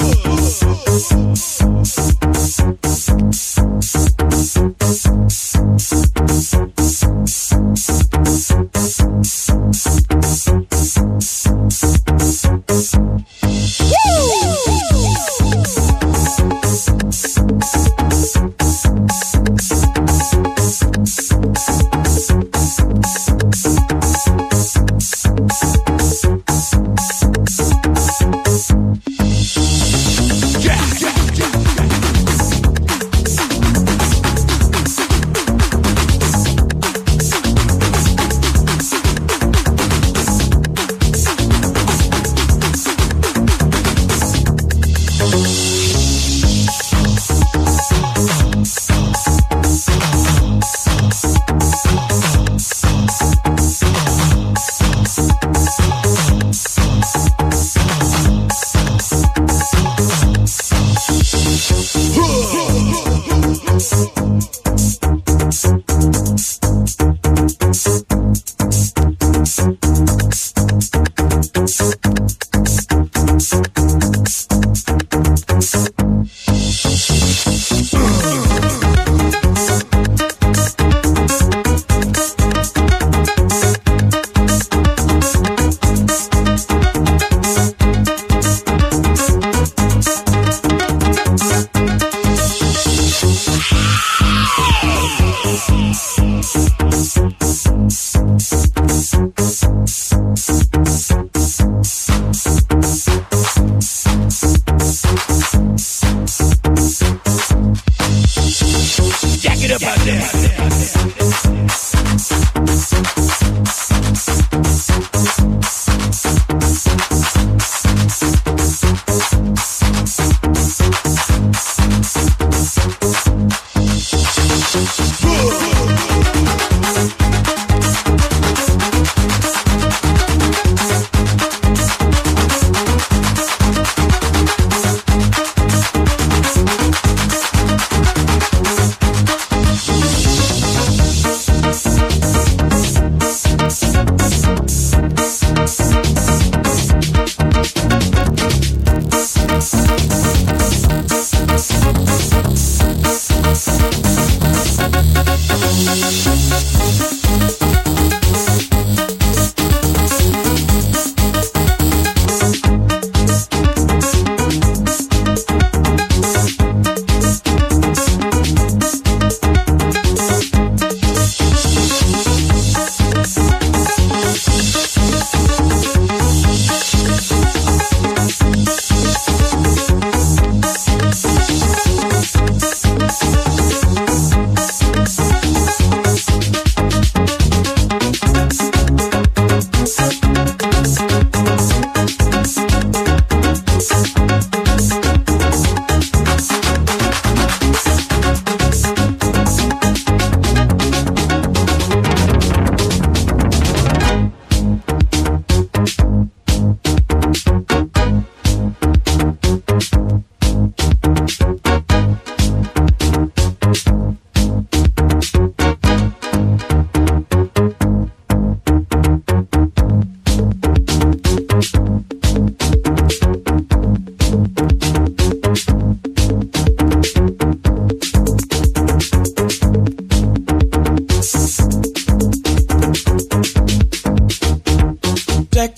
Oh. Get up out there.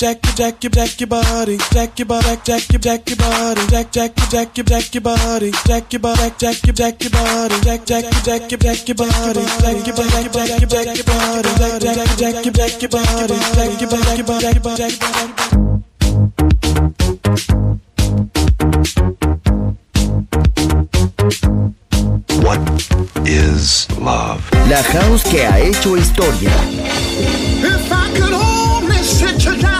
Jack your jack your body, jack your body, jack your jack your body, jack jack your jack your jack your body, jack your body, jack your jack your body, jack jack your jack your jack your body, jack your body, jack your jack your body, jack jack jack your jack your body, jack your body, jack your jack your body. What is love? La house que ha hecho historia. If I could only sit you down.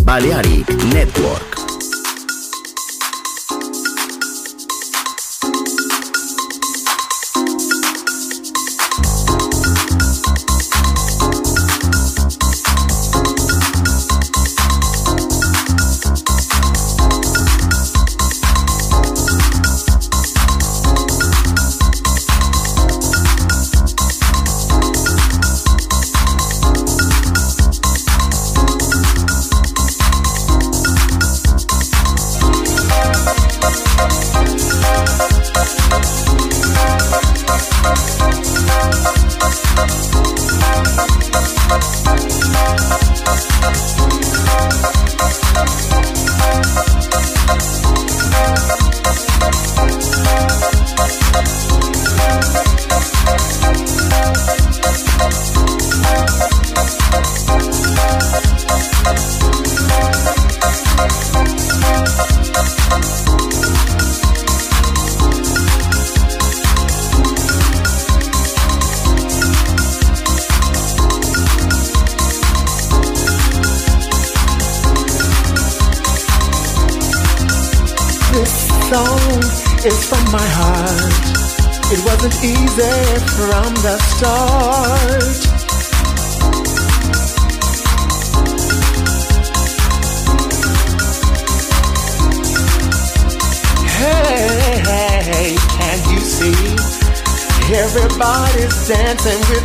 Balearic Network. The start. Hey, hey, can you see? Everybody's dancing with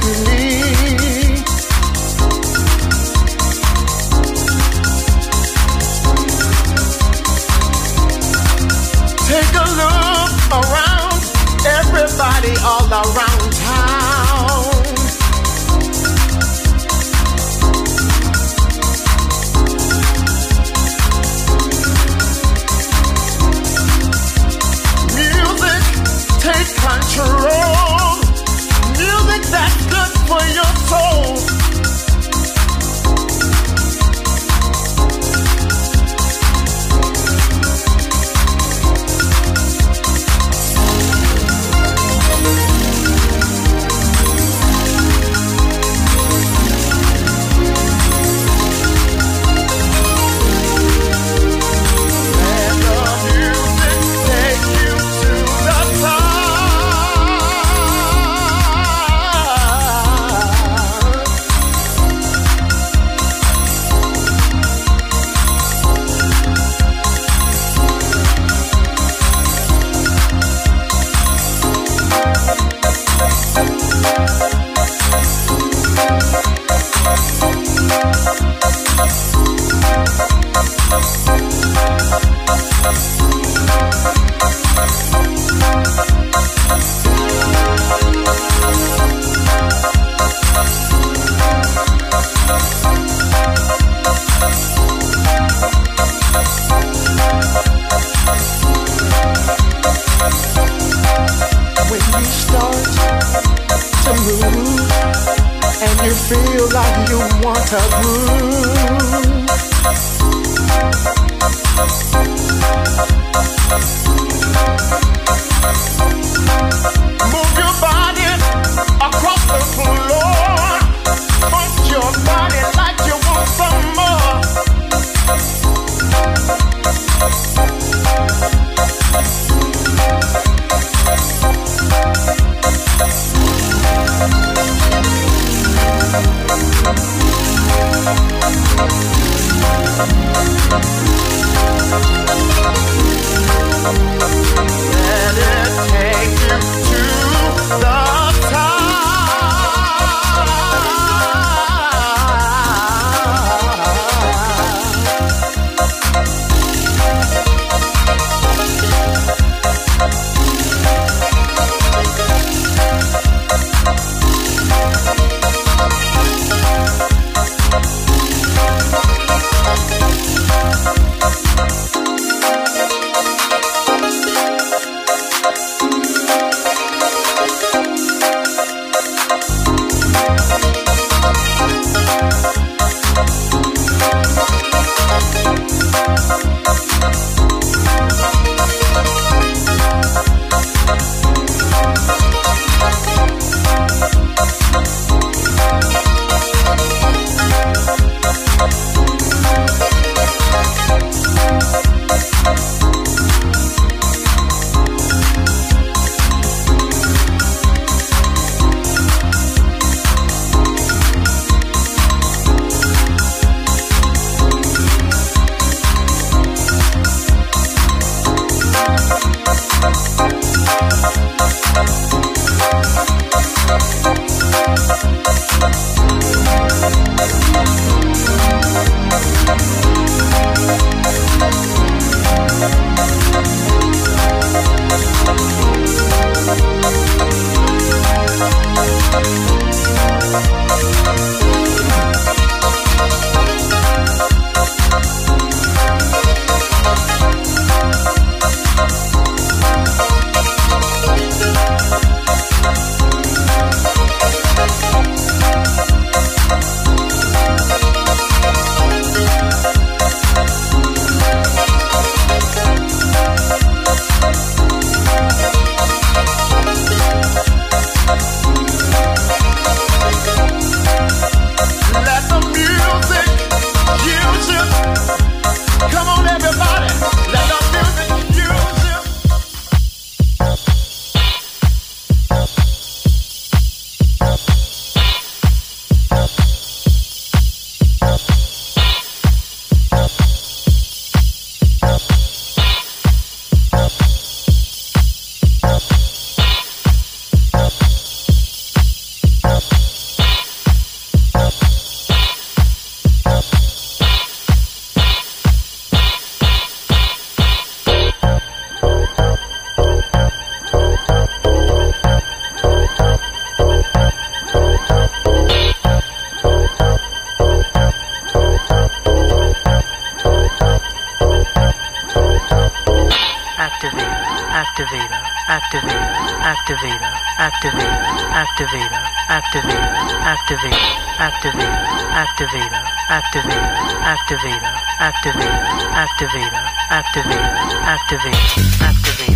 activator, activator, activator, activator, activator, activator, activator, activator.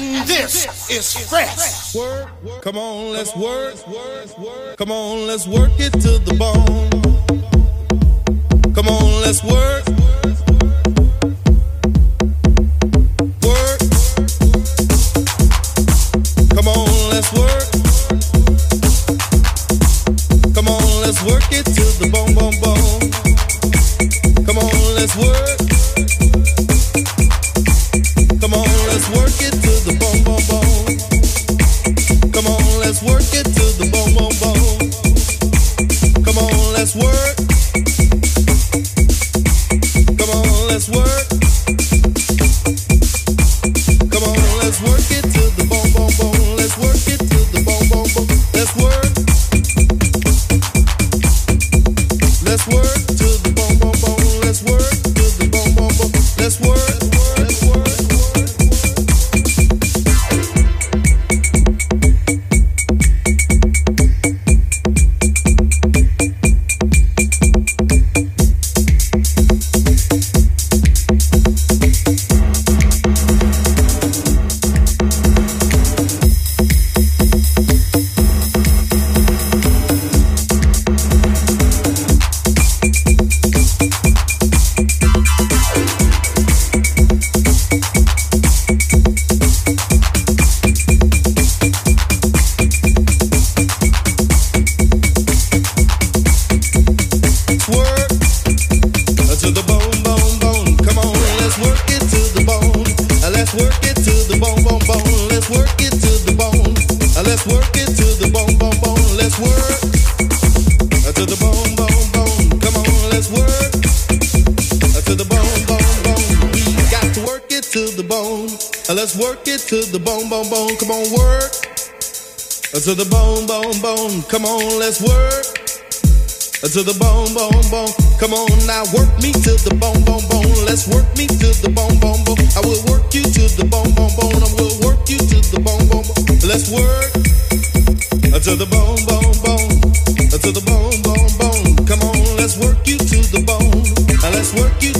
and this is fresh. Work, work, come on, let's work. Come on, let's work it to the bone. Come on, let's work. to the bone, bone, bone, to the bone, bone, bone. Come on, let's work you to the bone. Let's work you.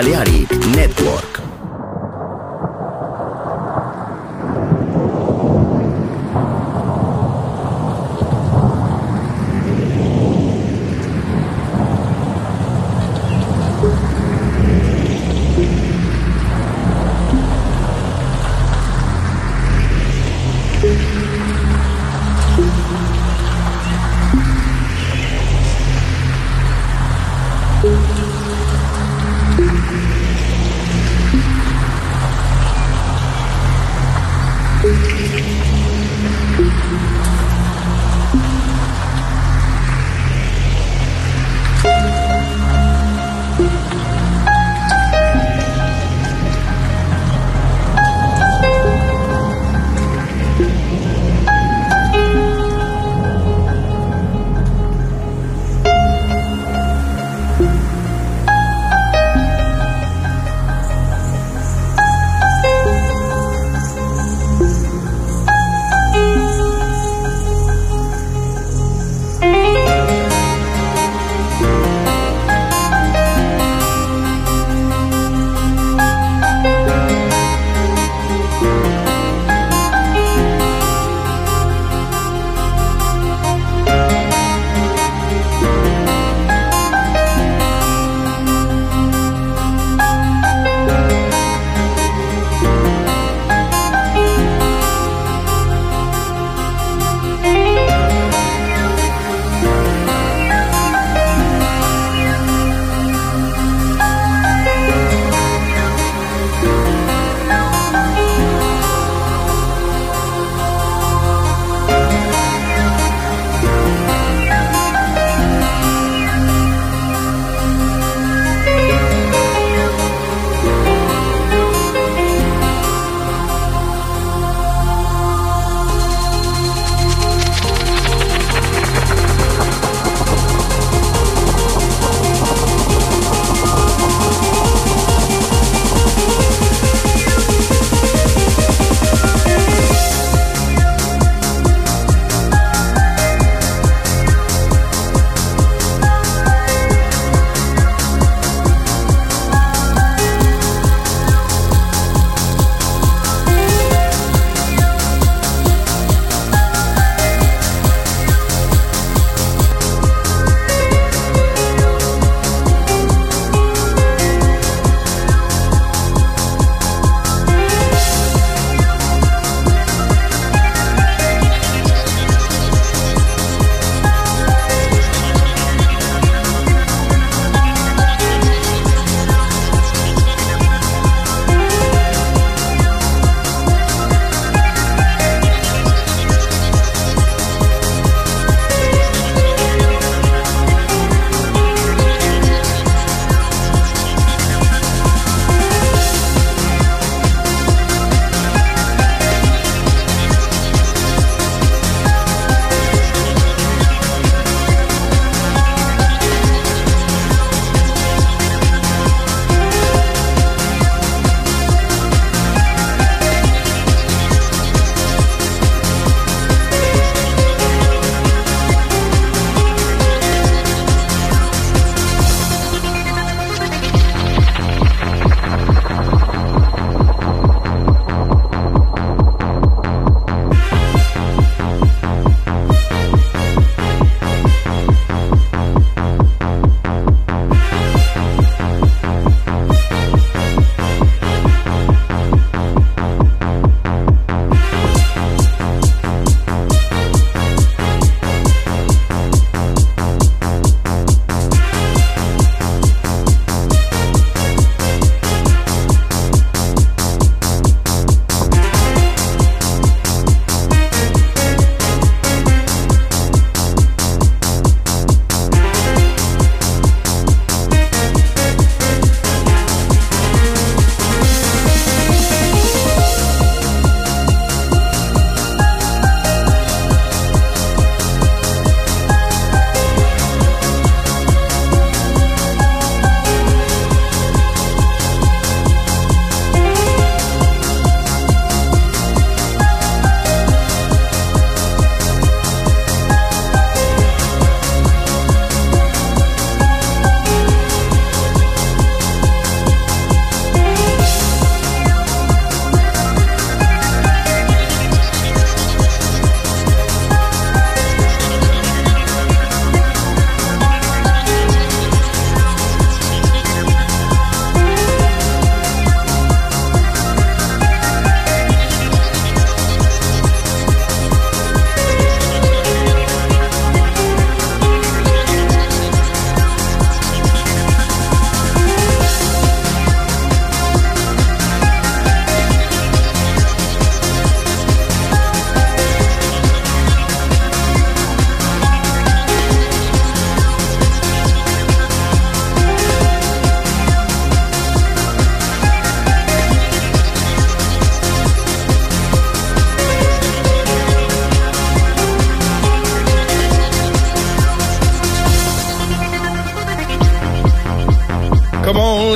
En